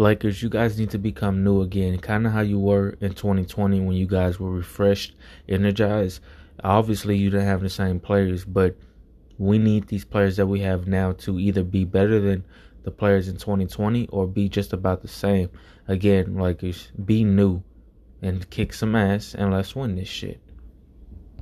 Lakers, you guys need to become new again, kind of how you were in 2020 when you guys were refreshed, energized. Obviously, you didn't have the same players, but we need these players that we have now to either be better than the players in 2020 or be just about the same. Again, Lakers, be new and kick some ass and let's win this shit.